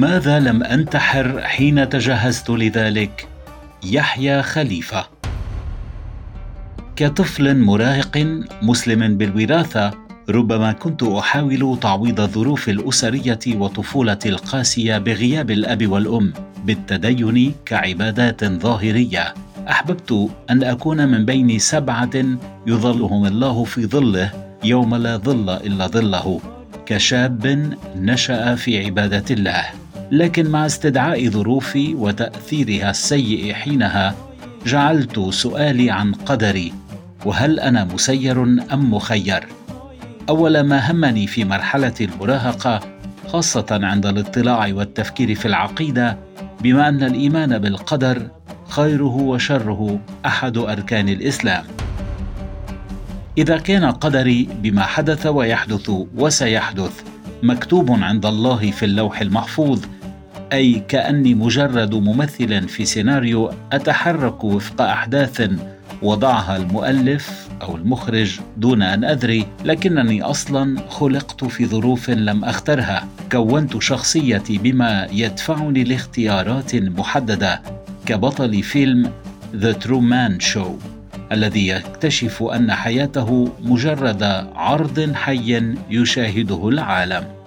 لماذا لم أنتحر حين تجهزت لذلك؟ يحيى خليفة. كطفل مراهق مسلم بالوراثة ربما كنت أحاول تعويض الظروف الأسرية وطفولة القاسية بغياب الأب والأم بالتدين كعبادات ظاهرية. أحببت أن أكون من بين سبعة يظلهم الله في ظله يوم لا ظل إلا ظله. كشاب نشأ في عبادة الله. لكن مع استدعاء ظروفي وتأثيرها السيء حينها جعلت سؤالي عن قدري وهل أنا مسير أم مخير؟ أول ما همني في مرحلة المراهقة خاصة عند الاطلاع والتفكير في العقيدة بما أن الإيمان بالقدر خيره وشره أحد أركان الإسلام. إذا كان قدري بما حدث ويحدث وسيحدث مكتوب عند الله في اللوح المحفوظ أي كأني مجرد ممثل في سيناريو أتحرك وفق أحداث وضعها المؤلف أو المخرج دون أن أدري لكنني أصلا خلقت في ظروف لم أخترها. كونت شخصيتي بما يدفعني لاختيارات محددة كبطل فيلم ذا ترومان شو الذي يكتشف أن حياته مجرد عرض حي يشاهده العالم.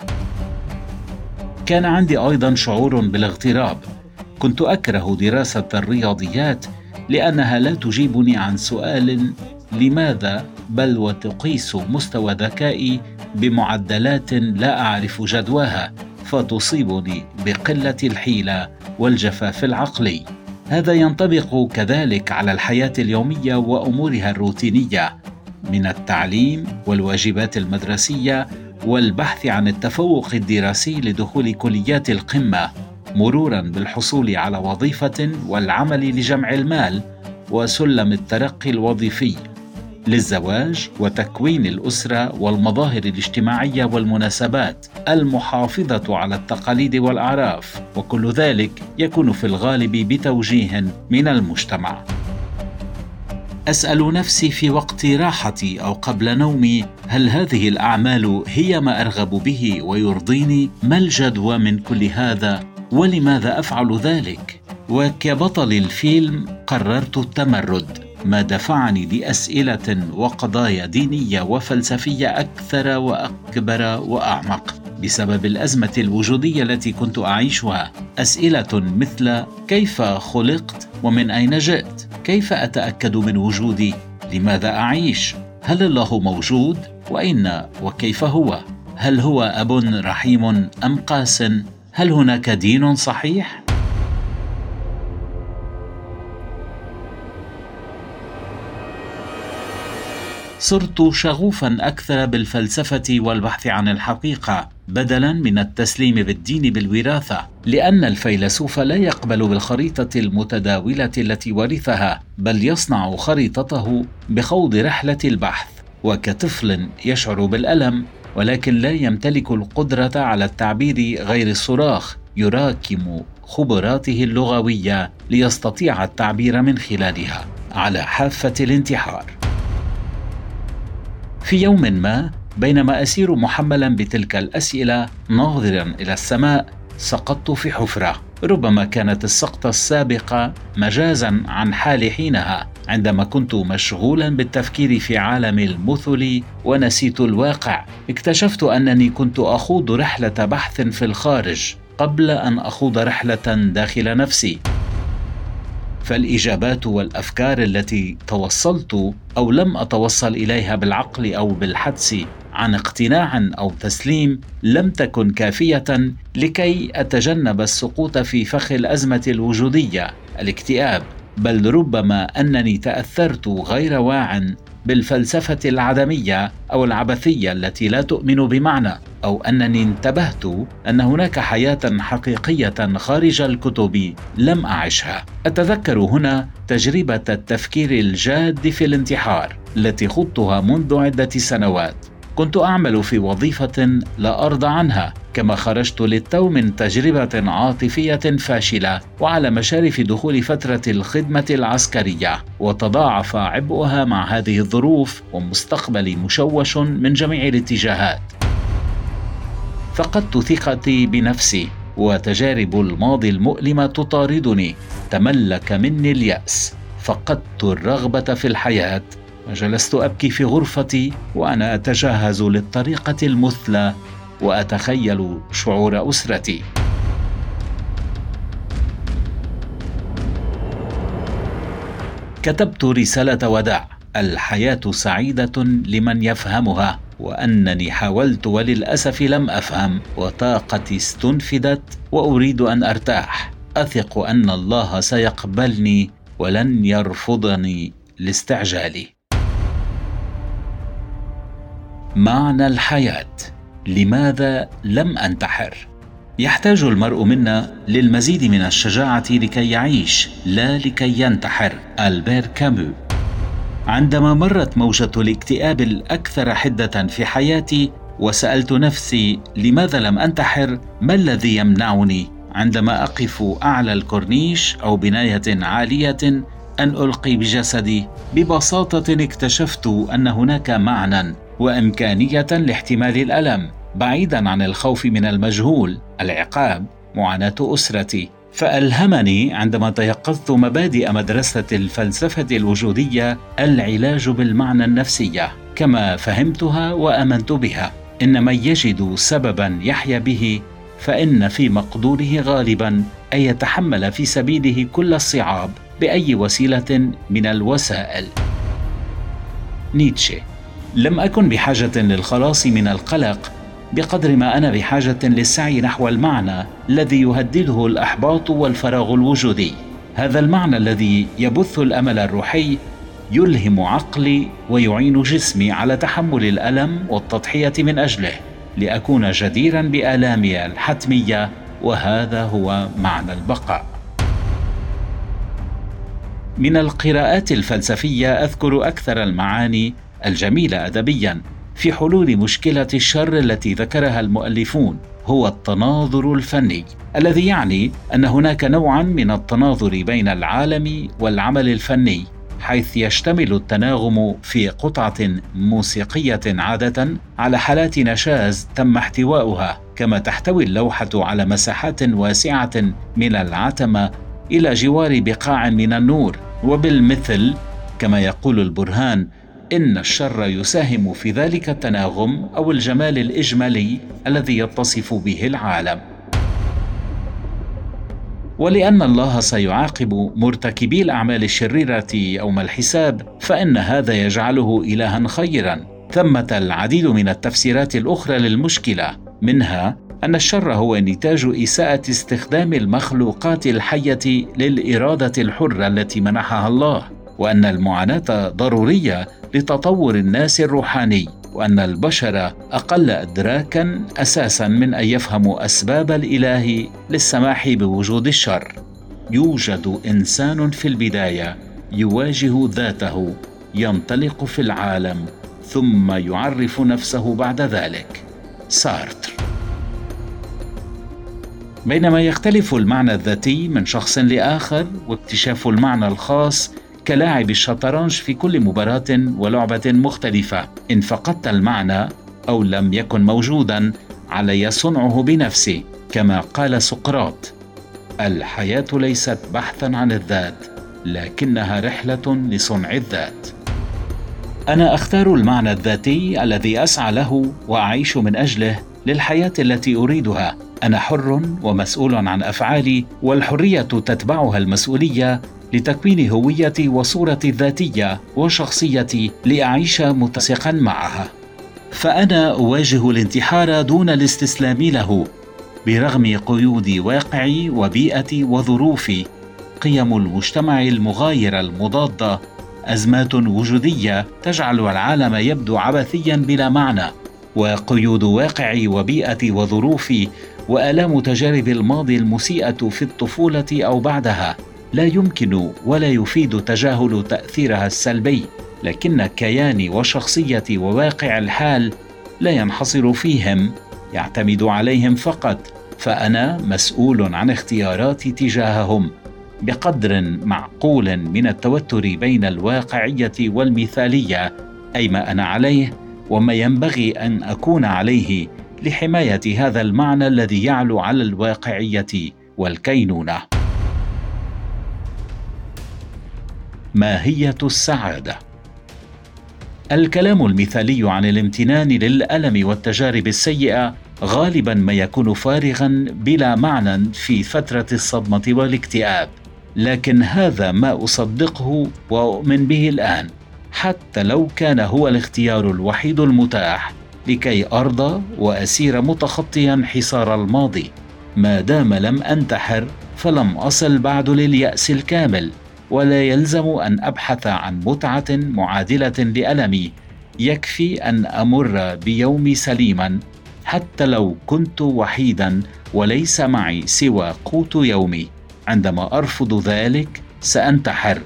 كان عندي أيضا شعور بالاغتراب. كنت أكره دراسة الرياضيات لأنها لا تجيبني عن سؤال لماذا بل وتقيس مستوى ذكائي بمعدلات لا أعرف جدواها فتصيبني بقلة الحيلة والجفاف العقلي. هذا ينطبق كذلك على الحياة اليومية وأمورها الروتينية من التعليم والواجبات المدرسية والبحث عن التفوق الدراسي لدخول كليات القمة مرورا بالحصول على وظيفة والعمل لجمع المال وسلم الترقي الوظيفي للزواج وتكوين الأسرة والمظاهر الاجتماعية والمناسبات المحافظة على التقاليد والأعراف وكل ذلك يكون في الغالب بتوجيه من المجتمع. أسأل نفسي في وقت راحتي أو قبل نومي هل هذه الأعمال هي ما أرغب به ويرضيني؟ ما الجدوى من كل هذا؟ ولماذا أفعل ذلك؟ وكبطل الفيلم قررت التمرد. ما دفعني لأسئلة وقضايا دينية وفلسفية أكثر وأكبر وأعمق. بسبب الأزمة الوجودية التي كنت أعيشها أسئلة مثل كيف خلقت؟ ومن أين جئت؟ كيف أتأكد من وجودي؟ لماذا أعيش؟ هل الله موجود؟ واين وكيف هو؟ هل هو أب رحيم أم قاس؟ هل هناك دين صحيح؟ صرت شغوفا أكثر بالفلسفة والبحث عن الحقيقة بدلا من التسليم بالدين بالوراثة لأن الفيلسوف لا يقبل بالخريطة المتداولة التي ورثها بل يصنع خريطته بخوض رحلة البحث وكطفل يشعر بالألم ولكن لا يمتلك القدرة على التعبير غير الصراخ يراكم خبراته اللغوية ليستطيع التعبير من خلالها على حافة الانتحار. في يوم ما بينما أسير محملا بتلك الأسئلة ناظرا إلى السماء سقطت في حفرة. ربما كانت السقطة السابقة مجازا عن حالي حينها. عندما كنت مشغولا بالتفكير في عالم المثل ونسيت الواقع اكتشفت أنني كنت أخوض رحلة بحث في الخارج قبل أن أخوض رحلة داخل نفسي. فالإجابات والأفكار التي توصلت أو لم أتوصل إليها بالعقل أو بالحدس عن اقتناع أو تسليم لم تكن كافية لكي أتجنب السقوط في فخ الأزمة الوجودية الاكتئاب. بل ربما أنني تأثرت غير واع بالفلسفة العدمية أو العبثية التي لا تؤمن بمعنى. أو أنني انتبهت أن هناك حياة حقيقية خارج الكتب لم أعشها. أتذكر هنا تجربة التفكير الجاد في الانتحار التي خضتها منذ عدة سنوات. كنت أعمل في وظيفة لا أرضى عنها كما خرجت للتو من تجربة عاطفية فاشلة وعلى مشارف دخول فترة الخدمة العسكرية وتضاعف عبئها مع هذه الظروف ومستقبلي مشوش من جميع الاتجاهات. فقدت ثقتي بنفسي وتجارب الماضي المؤلمة تطاردني. تملك مني اليأس. فقدت الرغبة في الحياة. وجلست أبكي في غرفتي وأنا أتجهز للطريقة المثلى وأتخيل شعور أسرتي. كتبت رسالة وداع. الحياة سعيدة لمن يفهمها. وأنني حاولت وللأسف لم أفهم وطاقتي استنفدت وأريد أن أرتاح. أثق أن الله سيقبلني ولن يرفضني لاستعجالي. معنى الحياة. لماذا لم أنتحر؟ يحتاج المرء منا للمزيد من الشجاعة لكي يعيش لا لكي ينتحر. ألبير كامو. عندما مرت موجه الاكتئاب الأكثر حدة في حياتي وسألت نفسي لماذا لم أنتحر؟ ما الذي يمنعني؟ عندما أقف أعلى الكورنيش أو بناية عالية أن ألقي بجسدي. ببساطة اكتشفت أن هناك معنى وإمكانية لاحتمال الألم بعيدا عن الخوف من المجهول العقاب معاناة أسرتي. فألهمني عندما تيقظت مبادئ مدرسة الفلسفة الوجودية العلاج بالمعنى النفسية كما فهمتها وأمنت بها. إن من يجد سببا يحيا به فإن في مقدوره غالبا أن يتحمل في سبيله كل الصعاب بأي وسيلة من الوسائل. نيتشه. لم أكن بحاجة للخلاص من القلق بقدر ما أنا بحاجة للسعي نحو المعنى الذي يهدده الأحباط والفراغ الوجودي. هذا المعنى الذي يبث الأمل الروحي يلهم عقلي ويعين جسمي على تحمل الألم والتضحية من أجله لأكون جديرا بآلامي الحتمية وهذا هو معنى البقاء. من القراءات الفلسفية أذكر أكثر المعاني الجميلة ادبيا. في حلول مشكلة الشر التي ذكرها المؤلفون هو التناظر الفني الذي يعني أن هناك نوعا من التناظر بين العالم والعمل الفني حيث يشتمل التناغم في قطعة موسيقية عادة على حالات نشاز تم احتواؤها كما تحتوي اللوحة على مساحات واسعة من العتمة إلى جوار بقاع من النور وبالمثل كما يقول البرهان إن الشر يساهم في ذلك التناغم أو الجمال الإجمالي الذي يتصف به العالم. ولأن الله سيعاقب مرتكبي الأعمال الشريرة يوم الحساب فإن هذا يجعله إلها خيرا. ثمة العديد من التفسيرات الأخرى للمشكلة منها أن الشر هو نتاج إساءة استخدام المخلوقات الحية للإرادة الحرة التي منحها الله. وأن المعاناة ضرورية لتطور الناس الروحاني وأن البشر أقل ادراكا أساسا من أن يفهموا أسباب الإله للسماح بوجود الشر. يوجد إنسان في البداية يواجه ذاته ينطلق في العالم ثم يعرف نفسه بعد ذلك. سارتر. بينما يختلف المعنى الذاتي من شخص لآخر واكتشاف المعنى الخاص كلاعب الشطرنج في كل مباراة ولعبة مختلفة. إن فقدت المعنى أو لم يكن موجودا علي صنعه بنفسي كما قال سقراط. الحياة ليست بحثا عن الذات لكنها رحلة لصنع الذات. أنا أختار المعنى الذاتي الذي أسعى له وأعيش من أجله للحياة التي أريدها. أنا حر ومسؤول عن أفعالي والحرية تتبعها المسؤولية لتكوين هويتي وصورتي الذاتيه وشخصيتي لأعيش متسقا معها. فأنا أواجه الانتحار دون الاستسلام له برغم قيود واقعي وبيئتي وظروفي قيم المجتمع المغايره المضاده أزمات وجودية تجعل العالم يبدو عبثيا بلا معنى. وقيود واقعي وبيئتي وظروفي وآلام تجارب الماضي المسيئة في الطفولة أو بعدها. لا يمكن ولا يفيد تجاهل تأثيرها السلبي لكن كياني وشخصيتي وواقع الحال لا ينحصر فيهم يعتمد عليهم فقط فأنا مسؤول عن اختياراتي تجاههم. بقدر معقول من التوتر بين الواقعية والمثالية أي ما أنا عليه وما ينبغي أن أكون عليه لحماية هذا المعنى الذي يعلو على الواقعية والكينونة. ماهية السعادة. الكلام المثالي عن الامتنان للألم والتجارب السيئة غالبا ما يكون فارغا بلا معنى في فترة الصدمة والاكتئاب. لكن هذا ما أصدقه وأؤمن به الآن حتى لو كان هو الاختيار الوحيد المتاح لكي أرضى وأسير متخطيا حصار الماضي. ما دام لم أنتحر فلم أصل بعد لليأس الكامل. ولا يلزم أن أبحث عن متعة معادلة لألمي. يكفي أن أمر بيومي سليما حتى لو كنت وحيدا وليس معي سوى قوت يومي. عندما أرفض ذلك سأنتحر.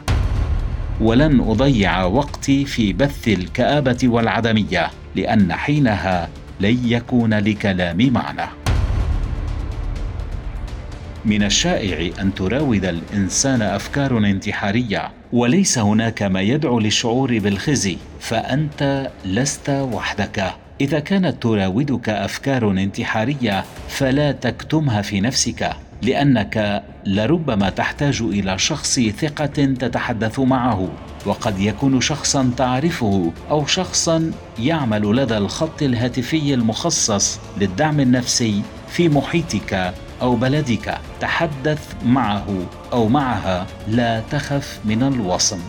ولن أضيع وقتي في بث الكآبة والعدمية لأن حينها لن يكون لكلامي معنى. من الشائع أن تراود الإنسان افكار انتحارية وليس هناك ما يدعو للشعور بالخزي فأنت لست وحدك. إذا كانت تراودك أفكار انتحارية فلا تكتمها في نفسك لأنك لربما تحتاج إلى شخص ثقة تتحدث معه وقد يكون شخصا تعرفه أو شخصا يعمل لدى الخط الهاتفي المخصص للدعم النفسي في محيطك. أو بلدك تحدث معه أو معها لا تخف من الوصم.